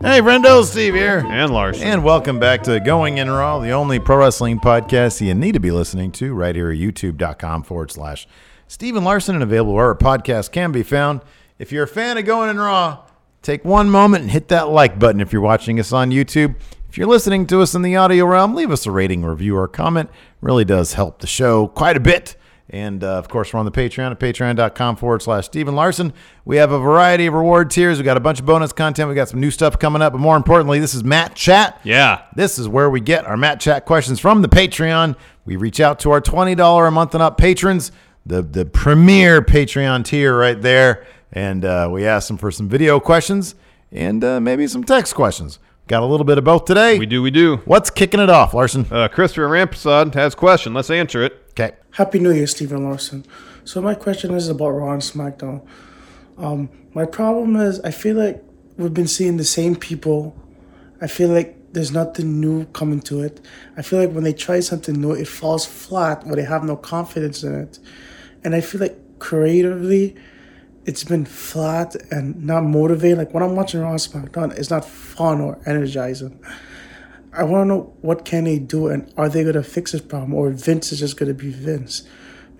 Hey, friendo, Steve here. And Larson. And welcome back to Going In Raw, the only pro wrestling podcast you need to be listening to right here at youtube.com forward slash Steven Larson and available wherever podcasts can be found. If you're a fan of Going In Raw, take one moment and hit that like button if you're watching us on YouTube. If you're listening to us in the audio realm, leave us a rating, review, or comment. It really does help the show quite a bit. And uh, of course, we're on the Patreon at patreon.com forward slash Stephen Larson. We have a variety of reward tiers. We got a bunch of bonus content. We got some new stuff coming up. But more importantly, this is Mat Chat. Yeah. This is where we get our Mat Chat questions from the Patreon. We reach out to our $20 a month and up patrons, the, the premier Patreon tier right there. And uh, we ask them for some video questions and uh, maybe some text questions. Got a little bit of both today. We do, we do. What's kicking it off, Larson? Uh, Christopher Ramprasad has a question. Let's answer it. Okay. Happy New Year, Stephen Larson. So my question is about Raw and SmackDown. Um, my problem is I feel like we've been seeing the same people. I feel like there's nothing new coming to it. I feel like when they try something new, it falls flat where they have no confidence in it. And I feel like creatively, it's been flat and not motivating. Like when I'm watching Raw SmackDown, it's not fun or energizing. I want to know what can they do and are they going to fix this problem or Vince is just going to be Vince?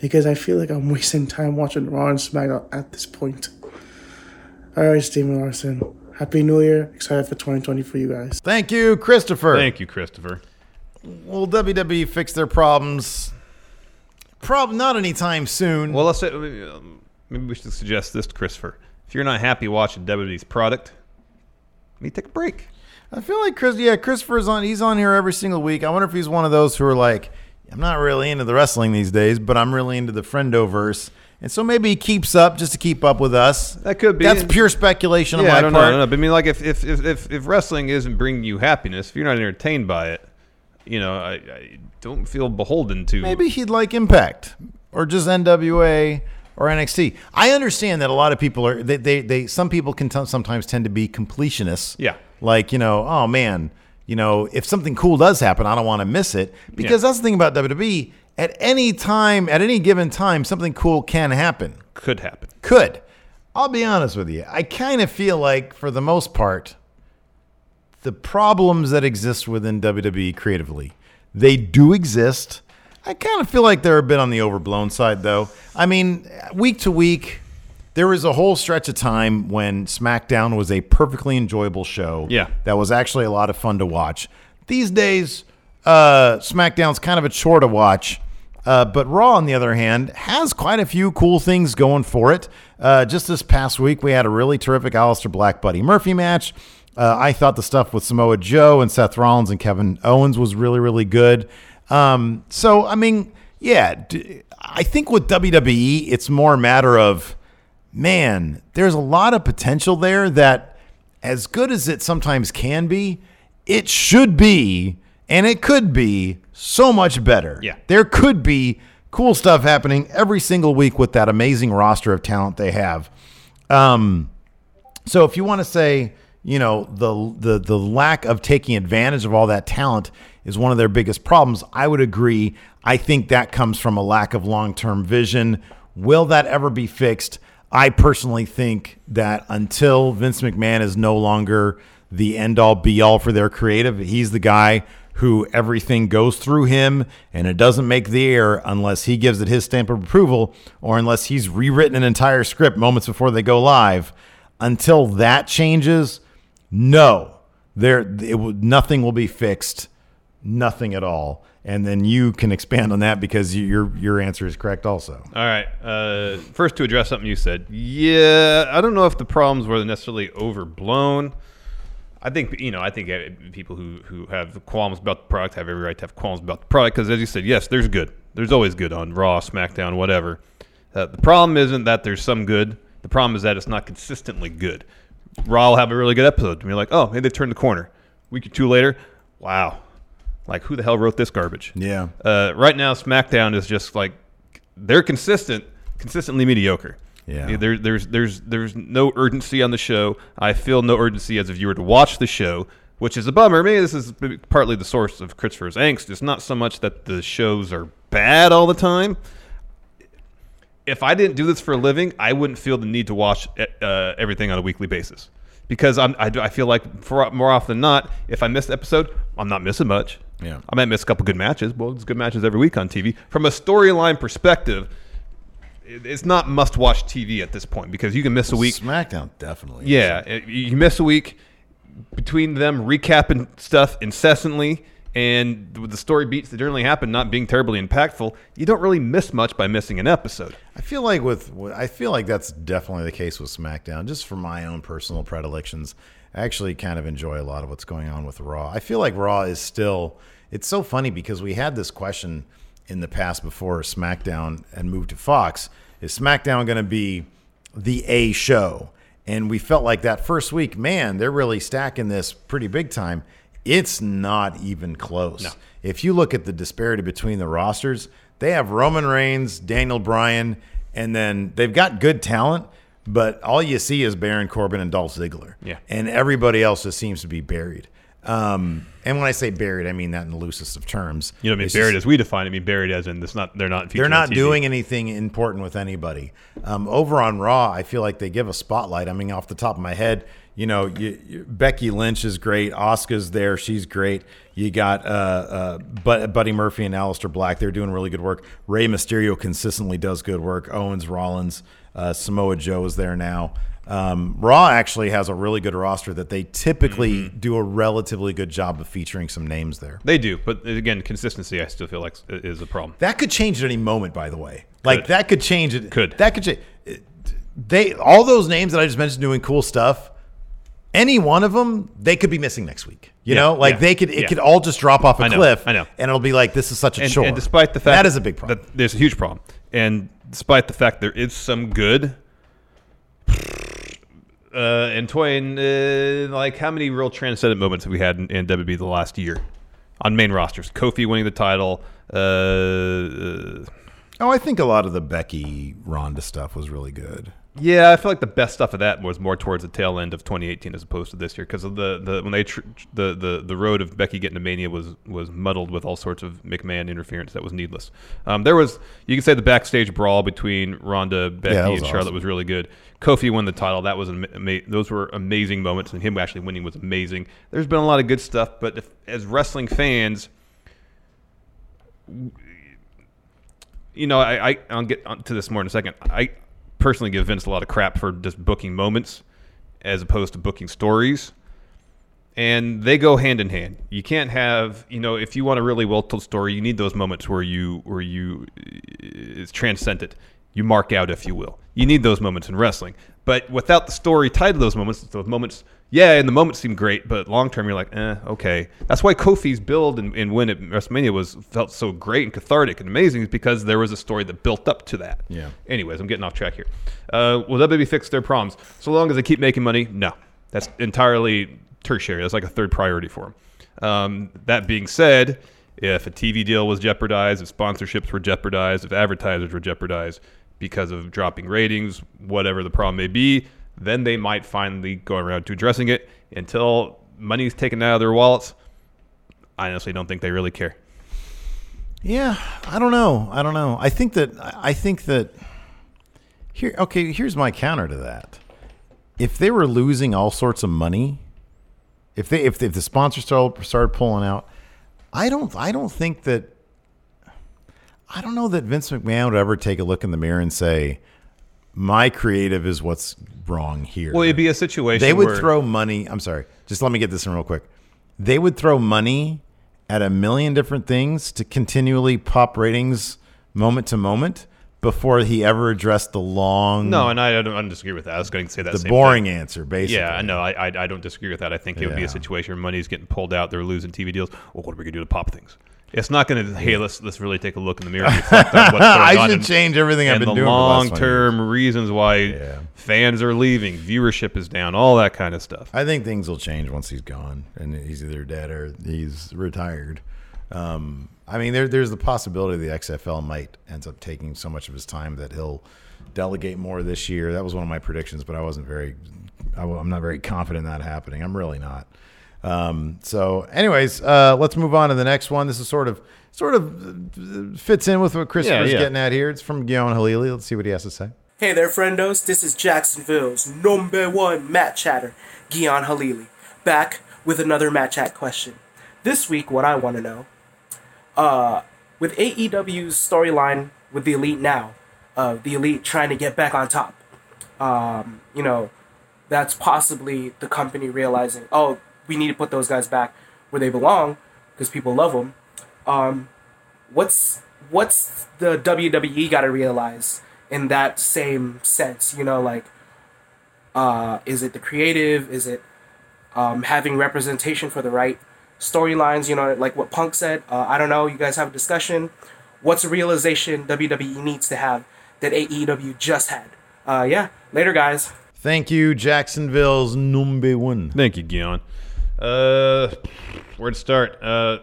Because I feel like I'm wasting time watching Raw and SmackDown at this point. All right, Steven Larson. Happy New Year. Excited for 2020 for you guys. Thank you, Christopher. Thank you, Christopher. Will WWE fix their problems? Prob not anytime soon. Well, let's say, um, maybe we should suggest this to Christopher. If you're not happy watching WWE's product, maybe take a break. I feel like Chris. Yeah, Christopher's on. He's on here every single week. I wonder if he's one of those who are like, I'm not really into the wrestling these days, but I'm really into the friendoverse. And so maybe he keeps up just to keep up with us. That could be. That's pure speculation on my I don't part. know. I don't know. But I mean, like, if, if, if, if, if wrestling isn't bringing you happiness, if you're not entertained by it, you know, I, I don't feel beholden to. Maybe he'd like Impact or just NWA or NXT. I understand that a lot of people are they they, they some people can t- sometimes tend to be completionists. Yeah. Like, you know, oh man, you know, if something cool does happen, I don't want to miss it because Yeah. that's the thing about WWE. At any time, at any given time, something cool can happen. Could happen. Could. I'll be honest with you. I kind of feel like, for the most part, the problems that exist within WWE creatively, they do exist. I kind of feel like they're a bit on the overblown side, though. I mean, week to week, there was a whole stretch of time when SmackDown was a perfectly enjoyable show. Yeah. That was actually a lot of fun to watch. These days, uh, SmackDown's kind of a chore to watch. Uh, but Raw, on the other hand, has quite a few cool things going for it. Uh, just this past week, we had a really terrific Aleister Black Buddy Murphy match. Uh, I thought the stuff with Samoa Joe and Seth Rollins and Kevin Owens was really, really good. Um, so, I mean, yeah, I think with WWE, it's more a matter of, man, there's a lot of potential there that, as good as it sometimes can be, it should be and it could be so much better. Yeah. There could be cool stuff happening every single week with that amazing roster of talent they have. Um, so if you want to say, you know, the the the lack of taking advantage of all that talent is one of their biggest problems, I would agree. I think that comes from a lack of long-term vision. Will that ever be fixed? I personally think that until Vince McMahon is no longer the end all be all for their creative, he's the guy who everything goes through him and it doesn't make the air unless he gives it his stamp of approval or unless he's rewritten an entire script moments before they go live. Until that changes, no, there it nothing will be fixed, nothing at all. And then you can expand on that because you, your your answer is correct also. All right. Uh, first, to address something you said. Yeah, I don't know if the problems were necessarily overblown. I think you know. I think people who who have qualms about the product have every right to have qualms about the product because, as you said, yes, there's good. There's always good on Raw, SmackDown, whatever. Uh, the problem isn't that there's some good. The problem is that it's not consistently good. Raw will have a really good episode, and you're like, oh, hey, they've turned the corner. week or two later, wow, like who the hell wrote this garbage? Yeah. Uh, right now, SmackDown is just like they're consistent, consistently mediocre. Yeah. There, there's there's there's no urgency on the show. I feel no urgency as a viewer to watch the show, which is a bummer. Maybe this is partly the source of Christopher's angst. It's not so much that the shows are bad all the time. If I didn't do this for a living, I wouldn't feel the need to watch uh, everything on a weekly basis because I'm, I, I feel like for more often than not, if I miss an episode, I'm not missing much. Yeah. I might miss a couple good matches. Well, it's good matches every week on TV. From a storyline perspective, it's not must-watch TV at this point because you can miss a week. SmackDown definitely. Yeah, it- you miss a week between them recapping stuff incessantly and with the story beats that generally happen not being terribly impactful. You don't really miss much by missing an episode. I feel like with I feel like that's definitely the case with SmackDown. Just for my own personal predilections, I actually kind of enjoy a lot of what's going on with Raw. I feel like Raw is still. It's so funny because we had this question in the past before SmackDown and moved to Fox. Is SmackDown going to be the A show? And we felt like that first week, man, they're really stacking this pretty big time. It's not even close. If you look at the disparity between the rosters, they have Roman Reigns, Daniel Bryan, and then they've got good talent, but all you see is Baron Corbin and Dolph Ziggler. Yeah. And everybody else just seems to be buried. Um, and when I say buried, I mean that in the loosest of terms. You know, I mean, It's buried just- as we define it. I mean, buried as in this not they're not they're not doing anything important with anybody. Um, over on Raw, I feel like they give a spotlight. I mean, off the top of my head, you know, you, you, Becky Lynch is great. Asuka's there; she's great. You got uh, uh, Bud- Buddy Murphy and Aleister Black; they're doing really good work. Rey Mysterio consistently does good work. Owens, Rollins, uh, Samoa Joe is there now. Um, Raw actually has a really good roster that they typically Mm-hmm. do a relatively good job of featuring some names there. They do, but again, consistency I still feel like is a problem. That could change at any moment, by the way. Like Could. that could change it. Could. that could change? They all those names that I just mentioned doing cool stuff. Any one of them, they could be missing next week. You Yeah, know, like yeah, they could. It yeah. could all just drop off a I know, cliff. I know. and it'll be like this is such a and, chore. and despite the fact that is a big problem. that there's a huge problem, and despite the fact there is some good, uh, and Toyin, uh, like how many real transcendent moments have we had in, in WWE the last year on main rosters? Kofi winning the title. Uh, oh, I think a lot of the Becky Ronda stuff was really good. yeah, I feel like the best stuff of that was more towards the tail end of 2018 as opposed to this year because the, the when they tr- the, the the road of Becky getting to Mania was was muddled with all sorts of McMahon interference that was needless. Um, there was you could say the backstage brawl between Ronda, Becky, that and Charlotte awesome. was really good. Kofi won the title. That was ama- those were amazing moments, and him actually winning was amazing. There's been a lot of good stuff, but if, as wrestling fans, you know, I, I I'll get to this more in a second. I personally give Vince a lot of crap for just booking moments as opposed to booking stories. And they go hand in hand. You can't have, you know, if you want a really well told story, you need those moments where you where you uh, it's transcendent. You mark out, if you will. You need those moments in wrestling. But without the story tied to those moments, those moments, yeah, and the moment seemed great, but long term, you're like, eh, okay. That's why Kofi's build and, and win at WrestleMania was felt so great and cathartic and amazing, is because there was a story that built up to that. Yeah. Anyways, I'm getting off track here. Uh, will WWE fix their problems? So long as they keep making money, no. That's entirely tertiary. That's like a third priority for them. Um, that being said, if a TV deal was jeopardized, if sponsorships were jeopardized, if advertisers were jeopardized because of dropping ratings, whatever the problem may be, then they might finally go around to addressing it. Until money's taken out of their wallets, I honestly don't think they really care. Yeah, I don't know. I don't know. I think that I think that here. Okay, here's my counter to that. If they were losing all sorts of money, if they if, if the sponsors started started pulling out, I don't I don't think that I don't know that Vince McMahon would ever take a look in the mirror and say, "My creative is what's wrong here." Well, it'd be a situation they would where- throw money. I'm sorry. Just let me get this in real quick. They would throw money at a million different things to continually pop ratings moment to moment before he ever addressed the long, No, and I don't, I don't disagree with that. I was going to say that the boring thing. answer, basically. Yeah, I know. I, I I don't disagree with that. I think it would be Yeah. a situation where money's getting pulled out. They're losing TV deals. Well, what are we going to do to pop things? It's not going to. Hey, let's let's really take a look in the mirror. and reflect on what's going I should change everything I've been the doing for the Long term reasons why fans are leaving, viewership is down, all that kind of stuff. I think things will change once he's gone and he's either dead or he's retired. Um, I mean, there, there's the possibility the XFL might ends up taking so much of his time that he'll delegate more this year. That was one of my predictions, but I wasn't very, I, am not very confident in that happening. I'm really not. Um, so, anyways, uh, let's move on to the next one. This is sort of sort of uh, fits in with what Christopher's yeah. getting at here. It's from Guillaume Halili. Let's see what he has to say. Hey there, friendos. This is Jacksonville's number one Mat Chatter, Gian Halili, back with another Mat Chat question. This week, what I want to know, uh, with AEW's storyline with the Elite now, uh, the Elite trying to get back on top, um, you know, that's possibly the company realizing, oh, we need to put those guys back where they belong because people love them. Um, what's what's the WWE got to realize in that same sense? You know, like, uh, is it the creative? Is it um, having representation for the right storylines? You know, like what Punk said. Uh, I don't know. You guys have a discussion. What's a realization WWE needs to have that AEW just had? Uh, yeah. Later, guys. Thank you, Jacksonville's number one. Thank you, Gion. Uh, where to start? Uh,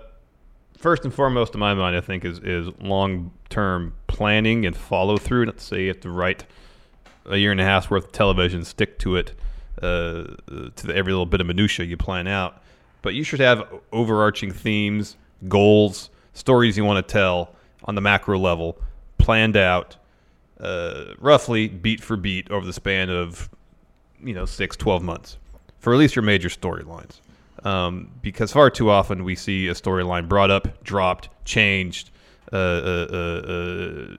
first and foremost, in my mind, I think is is long term planning and follow through. Let's say you have to write a year and a half's worth of television, stick to it, uh, to the, every little bit of minutia you plan out. But you should have overarching themes, goals, stories you want to tell on the macro level, planned out, uh, roughly beat for beat over the span of you know six, 12 months for at least your major storylines. Um, because far too often we see a storyline brought up, dropped, changed, uh, uh, uh, uh,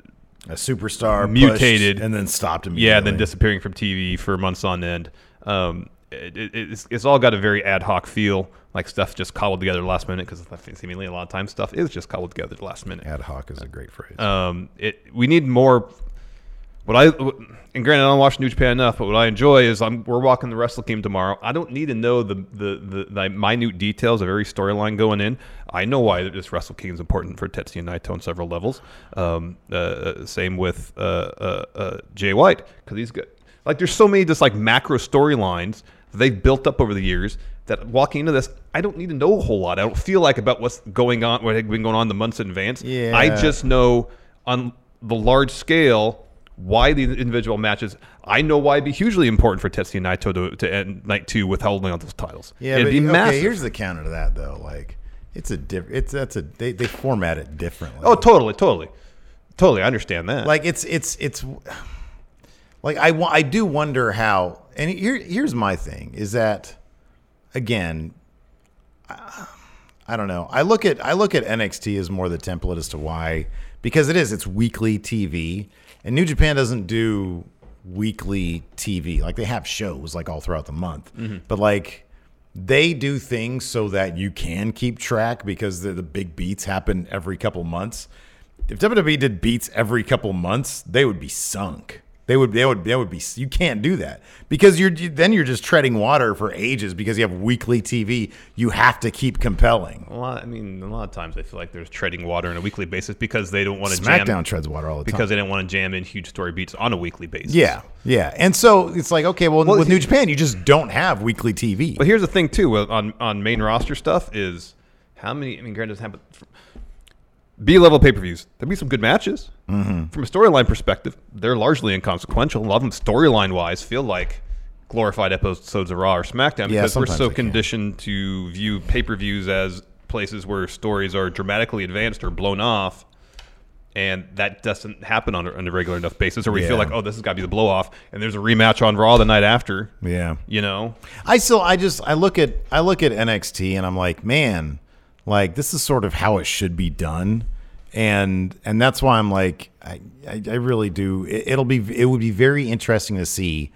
A superstar mutated, pushed and then stopped immediately. Yeah, then disappearing from TV for months on end. Um, it, it, it's, it's all got a very ad hoc feel, like stuff just cobbled together last minute. Because seemingly a lot of times stuff is just cobbled together last minute. Ad hoc is a great phrase. Um, it we need more. What I and granted I don't watch New Japan enough, but what I enjoy is I'm we're walking the Wrestle Kingdom tomorrow. I don't need to know the the the, the minute details of every storyline going in. I know why this Wrestle Kingdom is important for Tetsuya Naito on several levels. Um, uh, same with uh, uh, uh, Jay White because he's good. Like there's so many just like macro storylines they've built up over the years that walking into this, I don't need to know a whole lot. I don't feel like about what's going on, what had been going on the months in advance. Yeah. I just know on the large scale why the individual matches. I know why it'd be hugely important for Tetsuya Naito to, to end night two with holding on those titles. Yeah, it'd but be okay, massive. here's the counter to that though. Like it's a diff it's that's a they, they format it differently. oh, totally, totally, totally. I understand that. like it's it's it's like I I do wonder how and here here's my thing is that again I, I don't know. I look at I look at NXT as more the template as to why because it is it's weekly TV and New Japan doesn't do weekly TV. Like they have shows like all throughout the month. Mm-hmm. But like they do things so that you can keep track because the, the big beats happen every couple months. If WWE did beats every couple months, they would be sunk. They would, they would, they would be. You can't do that because you're then you're just treading water for ages because you have weekly TV. You have to keep compelling. a lot. I mean, a lot of times I feel like there's treading water on a weekly basis because they don't want to jam SmackDown treads water all the time because they don't want to jam in huge story beats on a weekly basis. Yeah, yeah. And so it's like, okay, well, Well, with New Japan, you just don't have weekly TV. But here's the thing too on on main roster stuff is how many. I mean, granted, happen B level pay per views. There'd be some good matches. Mm-hmm. From a storyline perspective, they're largely inconsequential. A lot of them, storyline wise, feel like glorified episodes of Raw or SmackDown Yeah, because we're so conditioned to view pay per views as places where stories are dramatically advanced or blown off. And that doesn't happen on a, on a regular enough basis, or we Yeah. feel like, oh, this has got to be the blow off, and there's a rematch on Raw the night after. Yeah. You know, I still, I just, I look at, I look at NXT and I'm like, man, like this is sort of how it should be done, and and that's why I'm like, I, I, I really do. It, it'll be, it would be very interesting to see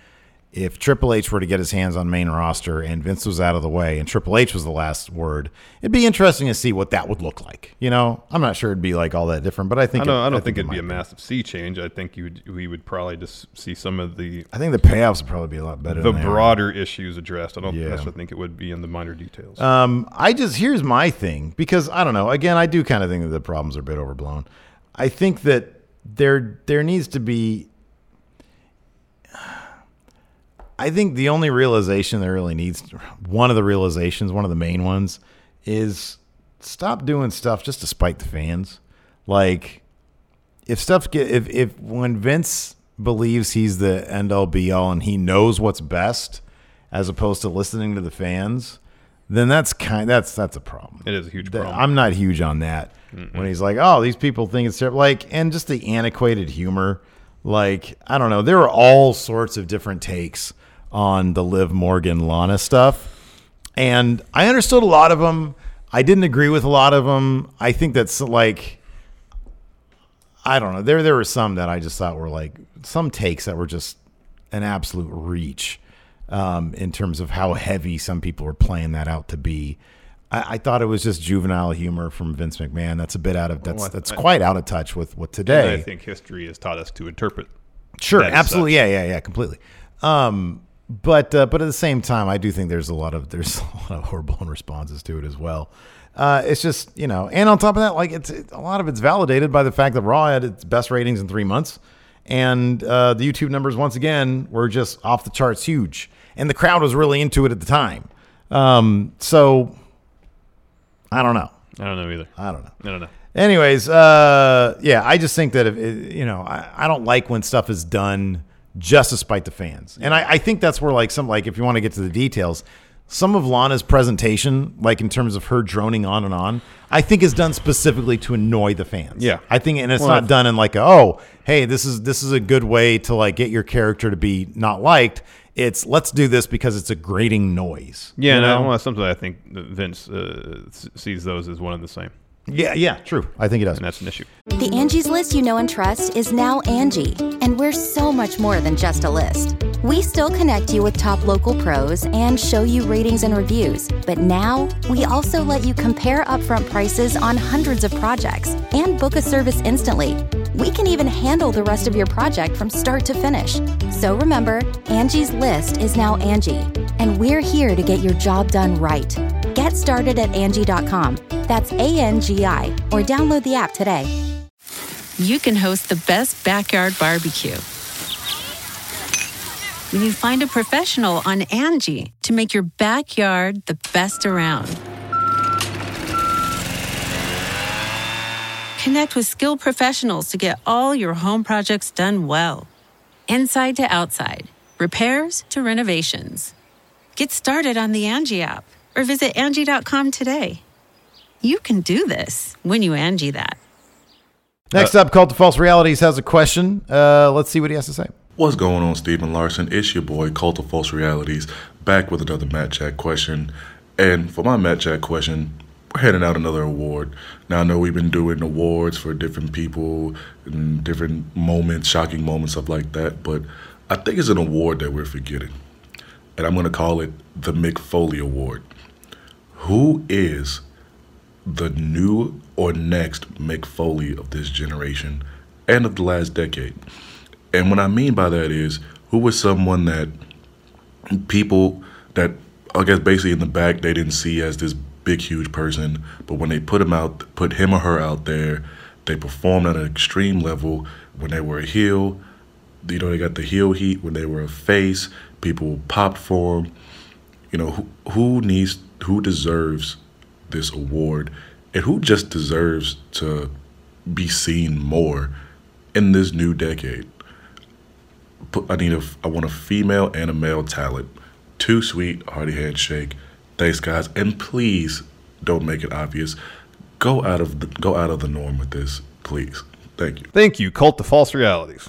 if Triple H were to get his hands on main roster and Vince was out of the way and Triple H was the last word, it'd be interesting to see what that would look like. You know, I'm not sure it'd be like all that different, but I think I don't, it- I don't think, it it'd be a massive sea change. I think you would, we would probably just see some of the I think the payoffs would probably be a lot better. the than they are. broader issues addressed. I don't Yeah. necessarily think it would be in the minor details. Um, I just here's my thing because I don't know. Again, I do kind of think that the problems are a bit overblown. I think that there there needs to be. I think the only realization that really needs one of the realizations, one of the main ones, is stop doing stuff just to spite the fans. Like if stuff get if if when Vince believes he's the end all be all and he knows what's best as opposed to listening to the fans, then that's kind that's that's a problem. It is a huge problem. I'm not huge on that. When he's like, "Oh, these people think it's terrible," like, and just the antiquated humor. Like, I don't know. There are all sorts of different takes on the Liv Morgan Lana stuff, and I understood a lot of them. I didn't agree with a lot of them. I think that's like I don't know. There there were some that I just thought were like some takes that were just an absolute reach um, in terms of how heavy some people were playing that out to be. I, I thought it was just juvenile humor from Vince McMahon. That's a bit out of that's that's quite out of touch with what today. I think history has taught us to interpret. Sure, absolutely, such. yeah, yeah, yeah, completely. Um, but uh, but at the same time, I do think there's a lot of there's a lot of horrible responses to it as well. Uh, it's just you know, and on top of that, like it's it, a lot of it's validated by the fact that Raw had its best ratings in three months, and uh, the YouTube numbers once again were just off the charts huge, and the crowd was really into it at the time. Um, so I don't know. I don't know either. I don't know. I don't know. Anyways, uh, yeah, I just think that if it, you know, I, I don't like when stuff is done just to spite the fans, and I, I think that's where like some like if you want to get to the details, some of Lana's presentation, like in terms of her droning on and on, I think is done specifically to annoy the fans. Yeah. I think, and it's Well, not done in like a, oh, hey, this is this is a good way to like get your character to be not liked. It's let's do this because it's a grating noise. Yeah, you and I, know? well, sometimes I think Vince uh, sees those as one and the same, yeah, yeah, true. I think it does. and that's an issue. The Angie's list you know and trust is now Angie, and we're so much more than just a list. We still connect you with top local pros and show you ratings and reviews, but now we also let you compare upfront prices on hundreds of projects and book a service instantly. We can even handle the rest of your project from start to finish. So remember, Angie's list is now Angie, and we're here to get your job done right. Get started at Angie.com. That's A N G I, or download the app today. you can host the best backyard barbecue. When you find a professional on Angie to make your backyard the best around. Connect with skilled professionals to get all your home projects done well. Inside to outside, repairs to renovations. Get started on the Angie app or visit Angie.com today. You can do this when you Angie that. Next up, Cult of False Realities has a question. Uh, let's see what he has to say. What's going on, Stephen Larson? It's your boy, Cult of False Realities, back with another Mat Chat question. And for my Mat Chat question, we're handing out another award. Now, I know we've been doing awards for different people and different moments, shocking moments, stuff like that, but I think it's an award that we're forgetting. And I'm to call it the Mick Foley Award. Who is the new or next Mick Foley of this generation and of the last decade? And what I mean by that is, who was someone that people that I guess basically in the back they didn't see as this big huge person, but when they put him out, put him or her out there, they performed at an extreme level. When they were a heel, you know they got the heel heat. When they were a face, people popped for them. You know who who needs who deserves this award, and who just deserves to be seen more in this new decade I need a, I want a female and a male talent. Too sweet, hearty handshake. Thanks, guys, and please don't make it obvious. Go out of the, go out of the norm with this, please. Thank you. Thank you, Cult of False Realities.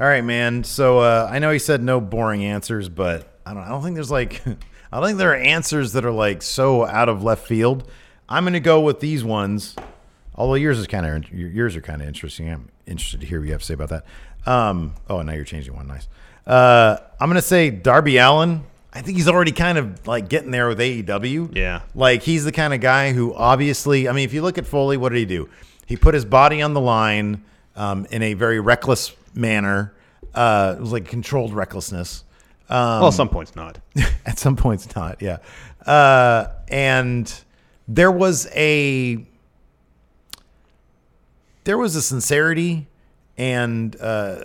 All right, man. So uh, I know he said no boring answers, but I don't. I don't think there's like. I don't think there are answers that are like so out of left field. I'm going to go with these ones. Although yours is kind of yours are kind of interesting. I'm interested to hear what you have to say about that. Um, oh, now you're changing one. Nice. Uh, I'm gonna say Darby Allin. I think he's already kind of like getting there with AEW. Yeah. Like he's the kind of guy who obviously, I mean, if you look at Foley, what did he do? He put his body on the line um, in a very reckless manner. Uh, it was like controlled recklessness. Um, well, at some points not. at some points not, yeah. Uh, and there was a there was a sincerity and uh,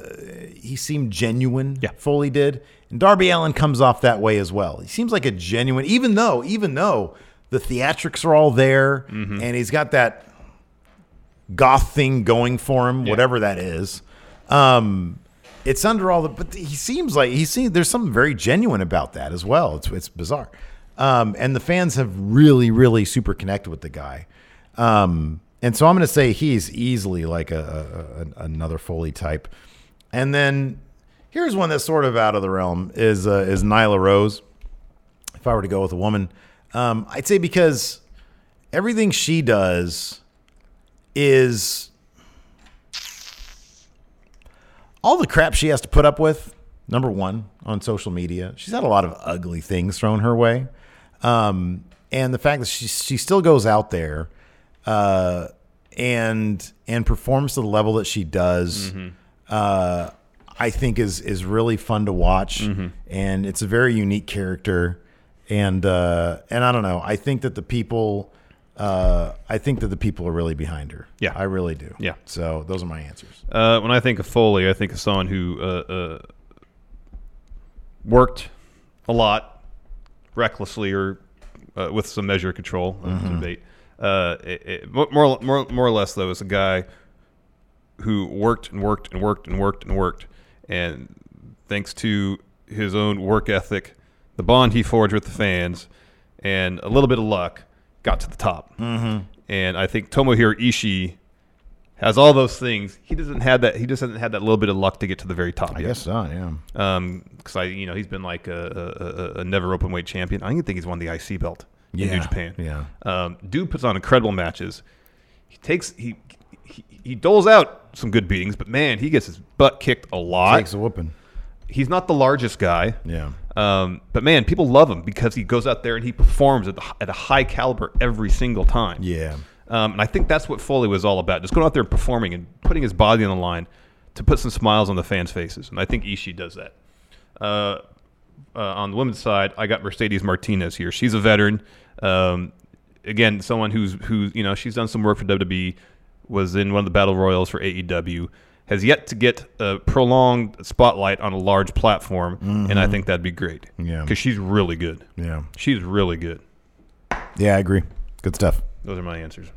he seemed genuine. Yeah. Foley did, and Darby Allin comes off that way as well. He seems like a genuine, even though even though the theatrics are all there, Mm-hmm. and he's got that goth thing going for him, whatever that is. Um, it's under all the, but he seems like he seems there's something very genuine about that as well. It's it's bizarre, um, and the fans have really really super connected with the guy. Um, and so I'm going to say he's easily like a, a, a another Foley type. And then here's one that's sort of out of the realm is uh, is Nyla Rose. If I were to go with a woman, um, I'd say because everything she does is all the crap she has to put up with. Number one on social media, she's had a lot of ugly things thrown her way, um, and the fact that she she still goes out there uh, and and performs to the level that she does, uh, I think is is really fun to watch, and it's a very unique character, and uh, and I don't know, I think that the people. Uh, I think that the people are really behind her. Yeah. I really do. Yeah. So those are my answers. Uh, when I think of Foley, I think of someone who uh, uh, worked a lot, recklessly or uh, with some measure of control. Mm-hmm. debate. Uh, it, it, more, more, more, or less, though, is a guy who worked and worked and worked and worked and worked, and thanks to his own work ethic, the bond he forged with the fans, and a little bit of luck, got to the top. Mm-hmm. And I think Tomohiro Ishii has all those things. He doesn't have that. He just hasn't had that little bit of luck to get to the very top I yet. guess so. Yeah. Um, because I, you know, he's been like a, a, a- a never open weight champion. I even think he's won the IC belt in New Yeah, Japan. yeah. Um, dude puts on incredible matches. He takes he, he he doles out some good beatings, but man, he gets his butt kicked a lot. Takes a whooping. He's not the largest guy. Yeah. Um, but man, people love him because he goes out there and he performs at, the, at a high caliber every single time. Yeah. Um, and I think that's what Foley was all about, just going out there and performing and putting his body on the line to put some smiles on the fans' faces. And I think Ishii does that. Uh, uh, on the women's side, I got Mercedes Martinez here. She's a veteran. Um, again, someone who's who you know she's done some work for WWE, was in one of the battle royals for AEW, has yet to get a prolonged spotlight on a large platform, and I think that'd be great. Yeah. because she's really good. Yeah. She's really good. Yeah, I agree. Good stuff. Those are my answers.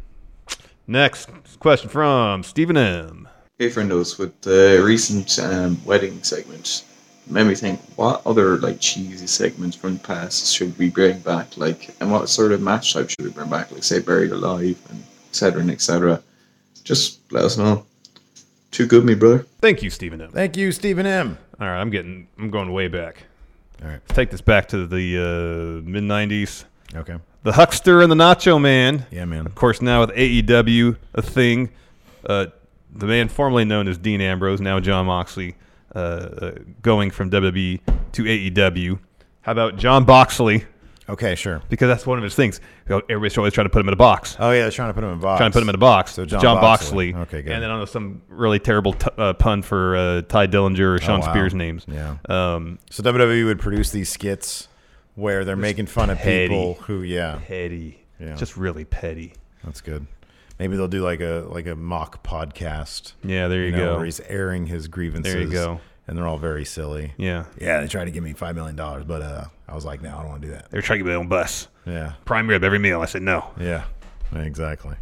Next question from Stephen M. Hey, friendos, with the recent um, wedding segment, it made me think what other like cheesy segments from the past should we bring back? Like, and what sort of match type should we bring back? Like, say, Buried Alive and etc. and etc. Just let us know. Too good, me brother. Thank you, Stephen M. Thank you, Stephen M. All right, I'm getting, I'm going way back. All right. Let's take this back to the uh, mid '90s. Okay. The Huckster and the Nacho Man. Yeah, man. Of course, now with AEW a thing, uh, the man formerly known as Dean Ambrose, now Jon Moxley, uh, uh, going from WWE to AEW. How about John Boxley? Okay, sure. Because that's one of his things. You know, Everybody's always trying to put him in a box. Oh yeah, they're trying to put him in a box. Trying to put him in a box. So John, John, Boxley. Okay, good. And then I don't know some really terrible t- uh, pun for uh, Tye Dillinger or Shawn Oh, wow. Spears names. Yeah. Um, so WWE would produce these skits where they're making fun of people who, yeah, petty. Yeah. Just really petty. that's good. Maybe they'll do like a like a mock podcast. Yeah, there you, know, go. Where he's airing his grievances. There you go. And they're all very silly. Yeah. Yeah, they tried to give me five million dollars, but uh, I was like, no, I don't want to do that. They were trying to get my own bus. Yeah. Prime rib every meal. I said no. Yeah, exactly.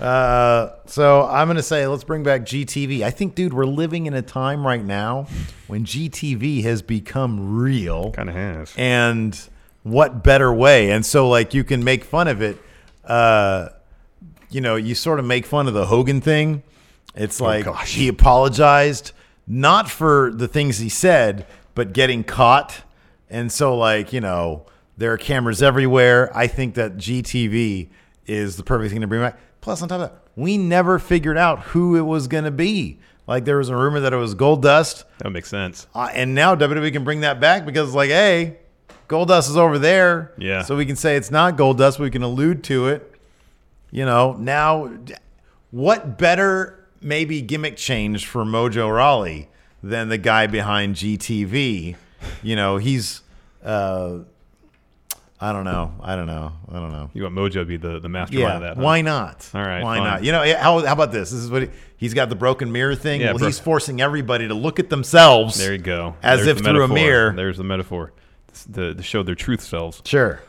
Uh, so I'm gonna say let's bring back GTV. I think, dude, we're living in a time right now when GTV has become real, Kind of has. and what better way? And so, like, you can make fun of it. Uh, you know, you sort of make fun of the Hogan thing. It's like gosh. he apologized not for the things he said, but getting caught. And so, like, you know, there are cameras everywhere. I think that GTV is the perfect thing to bring back. Plus, on top of that, we never figured out who it was going to be. Like there was a rumor that it was Gold Dust, That makes sense. uh, and now WWE can bring that back because like, hey, Gold Dust is over there. Yeah. So we can say it's not Gold Dust. We can allude to it. You know, now what better maybe gimmick change for Mojo Rawley than the guy behind GTV? You know, he's uh I don't know. I don't know. I don't know. You want Mojo to be the, the mastermind Yeah, of that? huh? why not? All right, why fine. not? You know, how, how about this? This is what he, he's got the broken mirror thing. Yeah, well, bro- he's forcing everybody to look at themselves. There you go. as There's if through a mirror. There's the metaphor. The, to show their truth selves. Sure.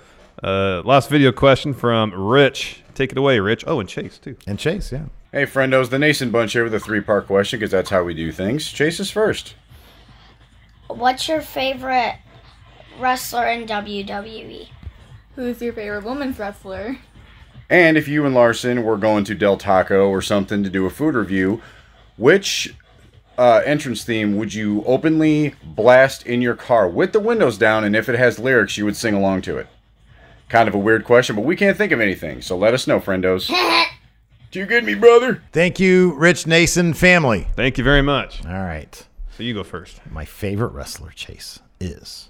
Uh, last video question from Rich. Take it away, Rich. Oh, and Chase too. And Chase, yeah. Hey, friendos, the Nason Bunch here with a three part question because that's how we do things. Chase is first. What's your favorite wrestler in WWE? Who's your favorite women's wrestler? And if you and Larson were going to Del Taco or something to do a food review, which uh, entrance theme would you openly blast in your car with the windows down? And if it has lyrics, you would sing along to it? Kind of a weird question, but we can't think of anything. So let us know, friendos. do you get me, brother? Thank you, Rich Nason family. Thank you very much. All right. So you go first. My favorite wrestler, Chase, is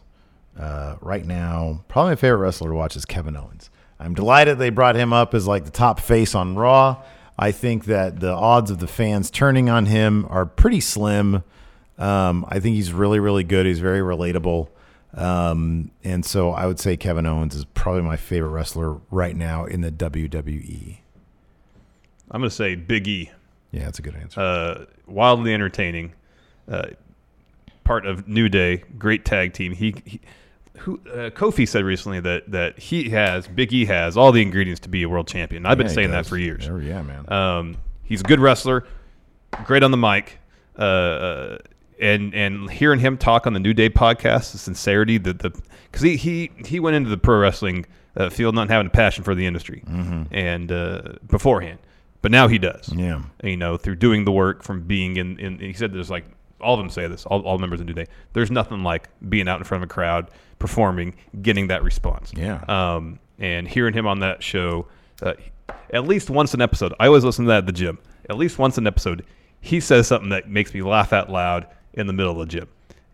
uh, right now probably my favorite wrestler to watch is Kevin Owens. I'm delighted they brought him up as like the top face on Raw. I think that the odds of the fans turning on him are pretty slim. Um, I think he's really, really good. He's very relatable. Um, and so I would say Kevin Owens is probably my favorite wrestler right now in the WWE. I'm going to say Big E. Yeah, that's a good answer. Uh, wildly entertaining. Uh, part of New Day, great tag team. He, he who uh, Kofi said recently that that he has Big E has all the ingredients to be a world champion. I've been Yeah, he saying that for years. Oh, yeah, man. Um, he's a good wrestler, great on the mic. Uh, uh, and and hearing him talk on the New Day podcast, the sincerity, the the because he, he he went into the pro wrestling uh, field not having a passion for the industry, Mhm. and uh, beforehand, but now he does. Yeah. you know, through doing the work, from being in. in he said there's like all of them say this, all, all members of New Day. There's nothing like being out in front of a crowd, performing, getting that response. Yeah. Um, and hearing him on that show, uh, at least once an episode. I always listen to that at the gym. At least once an episode, he says something that makes me laugh out loud in the middle of the gym.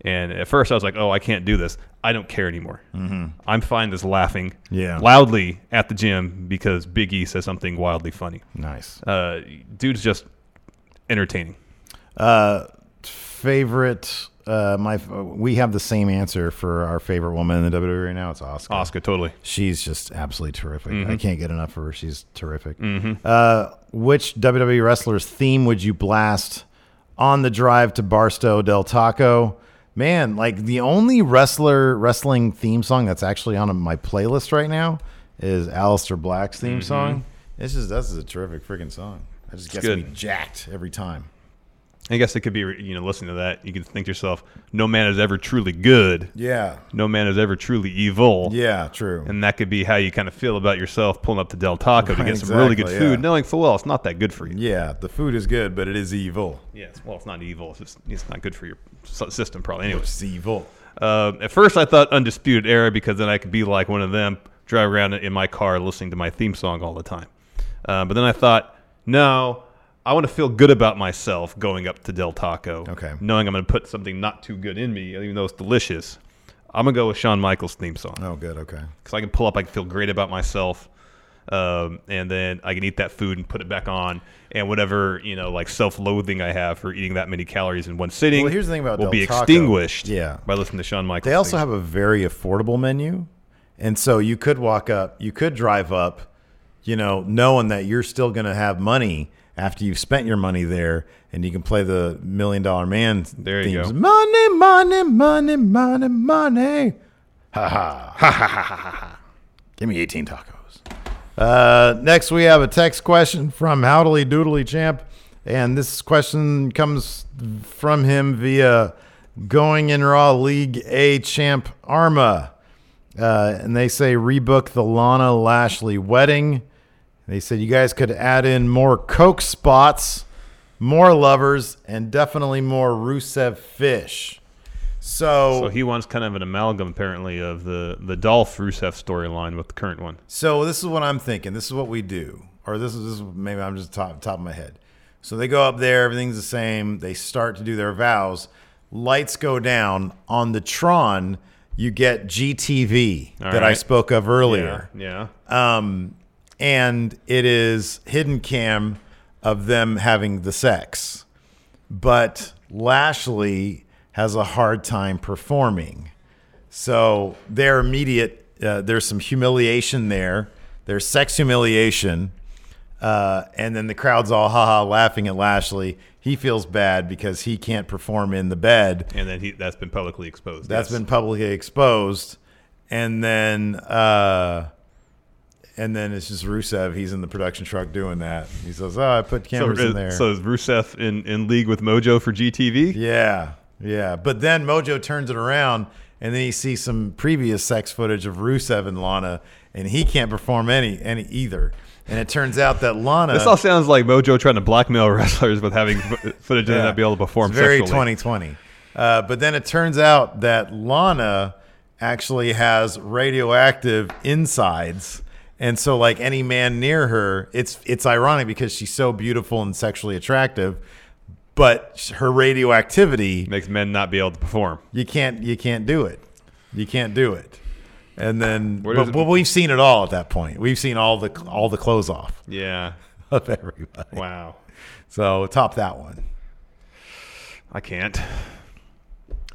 And at first, I was like, "Oh, I can't do this. I don't care anymore. Mhm. I'm fine just laughing Yeah. loudly at the gym because Big E says something wildly funny. Nice. Uh, dude's just entertaining. Uh, favorite. Uh, my we have the same answer for our favorite woman in the WWE right now. It's Asuka. Asuka, totally. She's just absolutely terrific. Mhm. I can't get enough of her. She's terrific. Mhm. Uh, which WWE wrestler's theme would you blast on the drive to Barstow Del Taco? Man, like the only wrestler wrestling theme song that's actually on my playlist right now is Aleister Black's theme Mhm. song. It's just this is a terrific freaking song. It just It's gets good. me jacked every time. I guess it could be, you know, listening to that, you can think to yourself, no man is ever truly good. Yeah. No man is ever truly evil. Yeah, true. And that could be how you kind of feel about yourself pulling up to Del Taco to get some really good food, yeah. knowing full well it's not that good for you. Yeah, the food is good, but it is evil. Yeah, it's, well, it's not evil. It's just it's not good for your system, probably. Anyway, It's evil. Uh, at first, I thought Undisputed Era because then I could be like one of them, drive around in my car listening to my theme song all the time. Uh, but then I thought, no, I want to feel good about myself going up to Del Taco. Okay. Knowing I'm going to put something not too good in me, even though it's delicious. I'm going to go with Shawn Michaels' theme song. Oh, good. Okay. Because I can pull up, I can feel great about myself. Um, and then I can eat that food and put it back on, and whatever you know, like self-loathing I have for eating that many calories in one sitting, Well, here's the thing about will Del be Taco. extinguished. Yeah. by listening to Shawn Michaels. They also theme. have a very affordable menu. And so you could walk up, you could drive up, you know, knowing that you're still going to have money after you've spent your money there and you can play the million dollar man There you go. Money, money, money, money, money. Ha ha. Ha ha ha ha ha. Give me 18 tacos. Uh, next, we have a text question from Howdly Doodly Champ. And this question comes from him via Going in Raw League A Champ Arma. Uh, and they say rebook the Lana Lashley wedding. They said you guys could add in more Coke spots, more lovers, and definitely more Rusev fish. So, So he wants kind of an amalgam, apparently, of the the Dolph Rusev storyline with the current one. So this is what I'm thinking. This is what we do, or this is, this is maybe I'm just top top of my head. So they go up there, everything's the same. They start to do their vows. Lights go down. On the Tron, you get GTV All that I spoke of earlier. Yeah. Um, and it is hidden cam of them having the sex. But Lashley has a hard time performing. So their immediate, uh, there's some humiliation there. There's sex humiliation. Uh, and then the crowd's all haha laughing at Lashley. He feels bad because he can't perform in the bed. And then he that's been publicly exposed. That's yes. been publicly exposed. And then uh and then it's just Rusev. He's in the production truck doing that. He says, "Oh, I put cameras so, in there." So is Rusev in, in league with Mojo for GTV? Yeah, yeah. But then Mojo turns it around, and then he sees some previous sex footage of Rusev and Lana, and he can't perform any any either. And it turns out that Lana. This all sounds like Mojo trying to blackmail wrestlers with having footage and Yeah. not be able to perform It's very sexually. 2020. Uh, but then it turns out that Lana actually has radioactive insides. And so like any man near her, it's it's ironic because she's so beautiful and sexually attractive, but her radioactivity makes men not be able to perform. You can't you can't do it. You can't do it. And then but, it- but we've seen it all at that point. We've seen all the all the clothes off Yeah. of everybody. Wow. So top that one. I can't.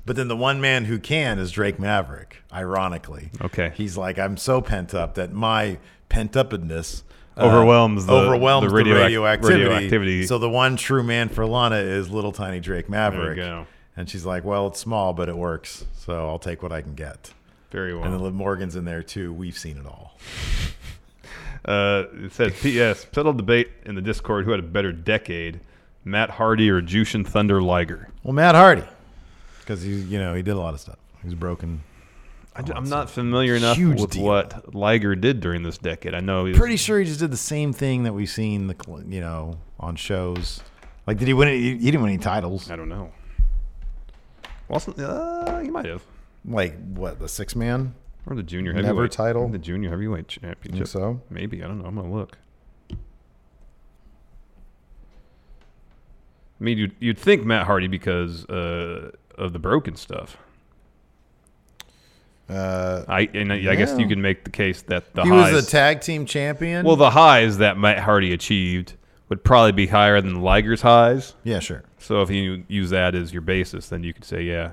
But then the one man who can is Drake Maverick, ironically. Okay. He's like, I'm so pent up that my pent upness uh, Overwhelms the- overwhelms the the, radioactivity. radioactivity. So the one true man for Lana is little tiny Drake Maverick. go. And she's like, Well, it's small, but it works. So I'll take what I can get. Very well. And then Liv Morgan's in there too. We've seen it all. Uh, it says, P.S. Settled debate in the Discord who had a better decade, Matt Hardy or Jushin Thunder Liger. Well, Matt Hardy. Because he you know, he did a lot of stuff. He was broken. I, am not familiar enough Huge with deal. what Liger did during this decade. I know he was Pretty sure he just did the same thing that we've seen the cl- you know on shows. Like, did he win? Any, he didn't win any titles. I don't know. Wasn't uh, he might have Like what? The six man or the junior Never heavyweight title? the junior heavyweight championship. so? Maybe I don't know. I'm gonna look. I mean, you'd, you'd think Matt Hardy because uh, of the broken stuff. Uh, I and I, I guess you can make the case that the he highs, was the tag team champion. well, the highs that Matt Hardy achieved would probably be higher than Liger's highs. yeah, sure. So if you use that as your basis, then you could say, yeah,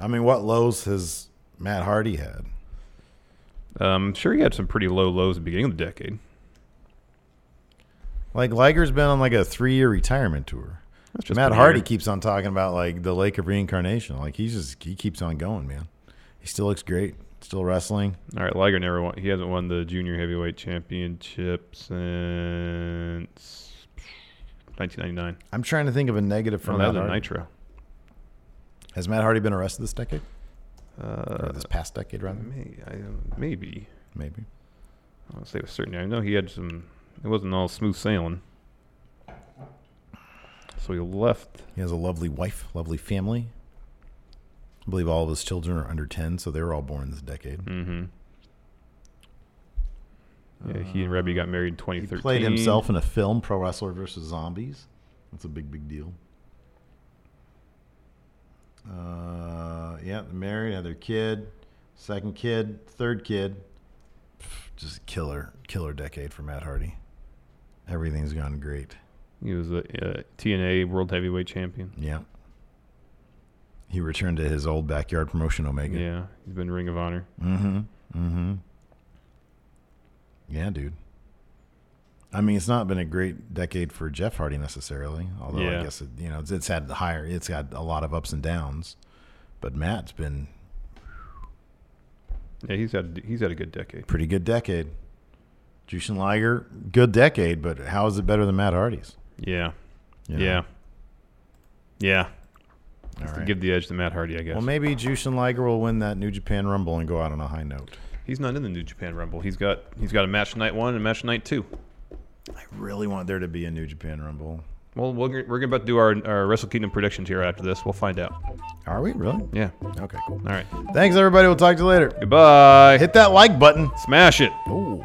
I mean, what lows has Matt Hardy had? I'm um, sure he had some pretty low lows at the beginning of the decade. Like Liger's been on like a three year retirement tour. That's just Matt Hardy weird. keeps on talking about like the Lake of Reincarnation. Like he's just he keeps on going, man. He still looks great. Still wrestling. All right, Liger never won. He hasn't won the junior heavyweight championship since 1999. I'm trying to think of a negative from that Matt was a Hardy. Nitro. Has Matt Hardy been arrested this decade? Uh, this past decade, rather? May, I, maybe. Maybe. I don't say with certainty. I know he had some. It wasn't all smooth sailing. So he left. He has a lovely wife, lovely family. I believe all of his children are under 10, so they were all born this decade. Mm-hmm. Yeah, he and Reby got married in 2013. He played himself in a film, Pro Wrestler versus Zombies. That's a big, big deal. Uh, yeah, married, had their kid, second kid, third kid. Just a killer, killer decade for Matt Hardy. Everything's gone great. He was a uh, TNA World Heavyweight Champion. Yeah. He returned to his old backyard promotion, Omega. Yeah, he's been Ring of Honor. Mm-hmm. Mm-hmm. Yeah, dude. I mean, it's not been a great decade for Jeff Hardy necessarily, although Yeah. I guess it, you know it's, it's had higher, it's had a lot of ups and downs. But Matt's been Yeah, he's had he's had a good decade. pretty good decade. Jushin Liger, good decade, but how is it better than Matt Hardy's? Yeah, You know? yeah, yeah. All Has to right. Give the edge to Matt Hardy, I guess. Well, maybe Jushin Liger will win that New Japan Rumble and go out on a high note. He's not in the New Japan Rumble. He's got he's got a match night one and a match night two. I really want there to be a New Japan Rumble. Well, we're, we're about to do our, our Wrestle Kingdom predictions here after this. We'll find out. Are we really? Yeah. Okay, cool. All right. Thanks, everybody. We'll talk to you later. Goodbye. Hit that like button. Smash it. Ooh.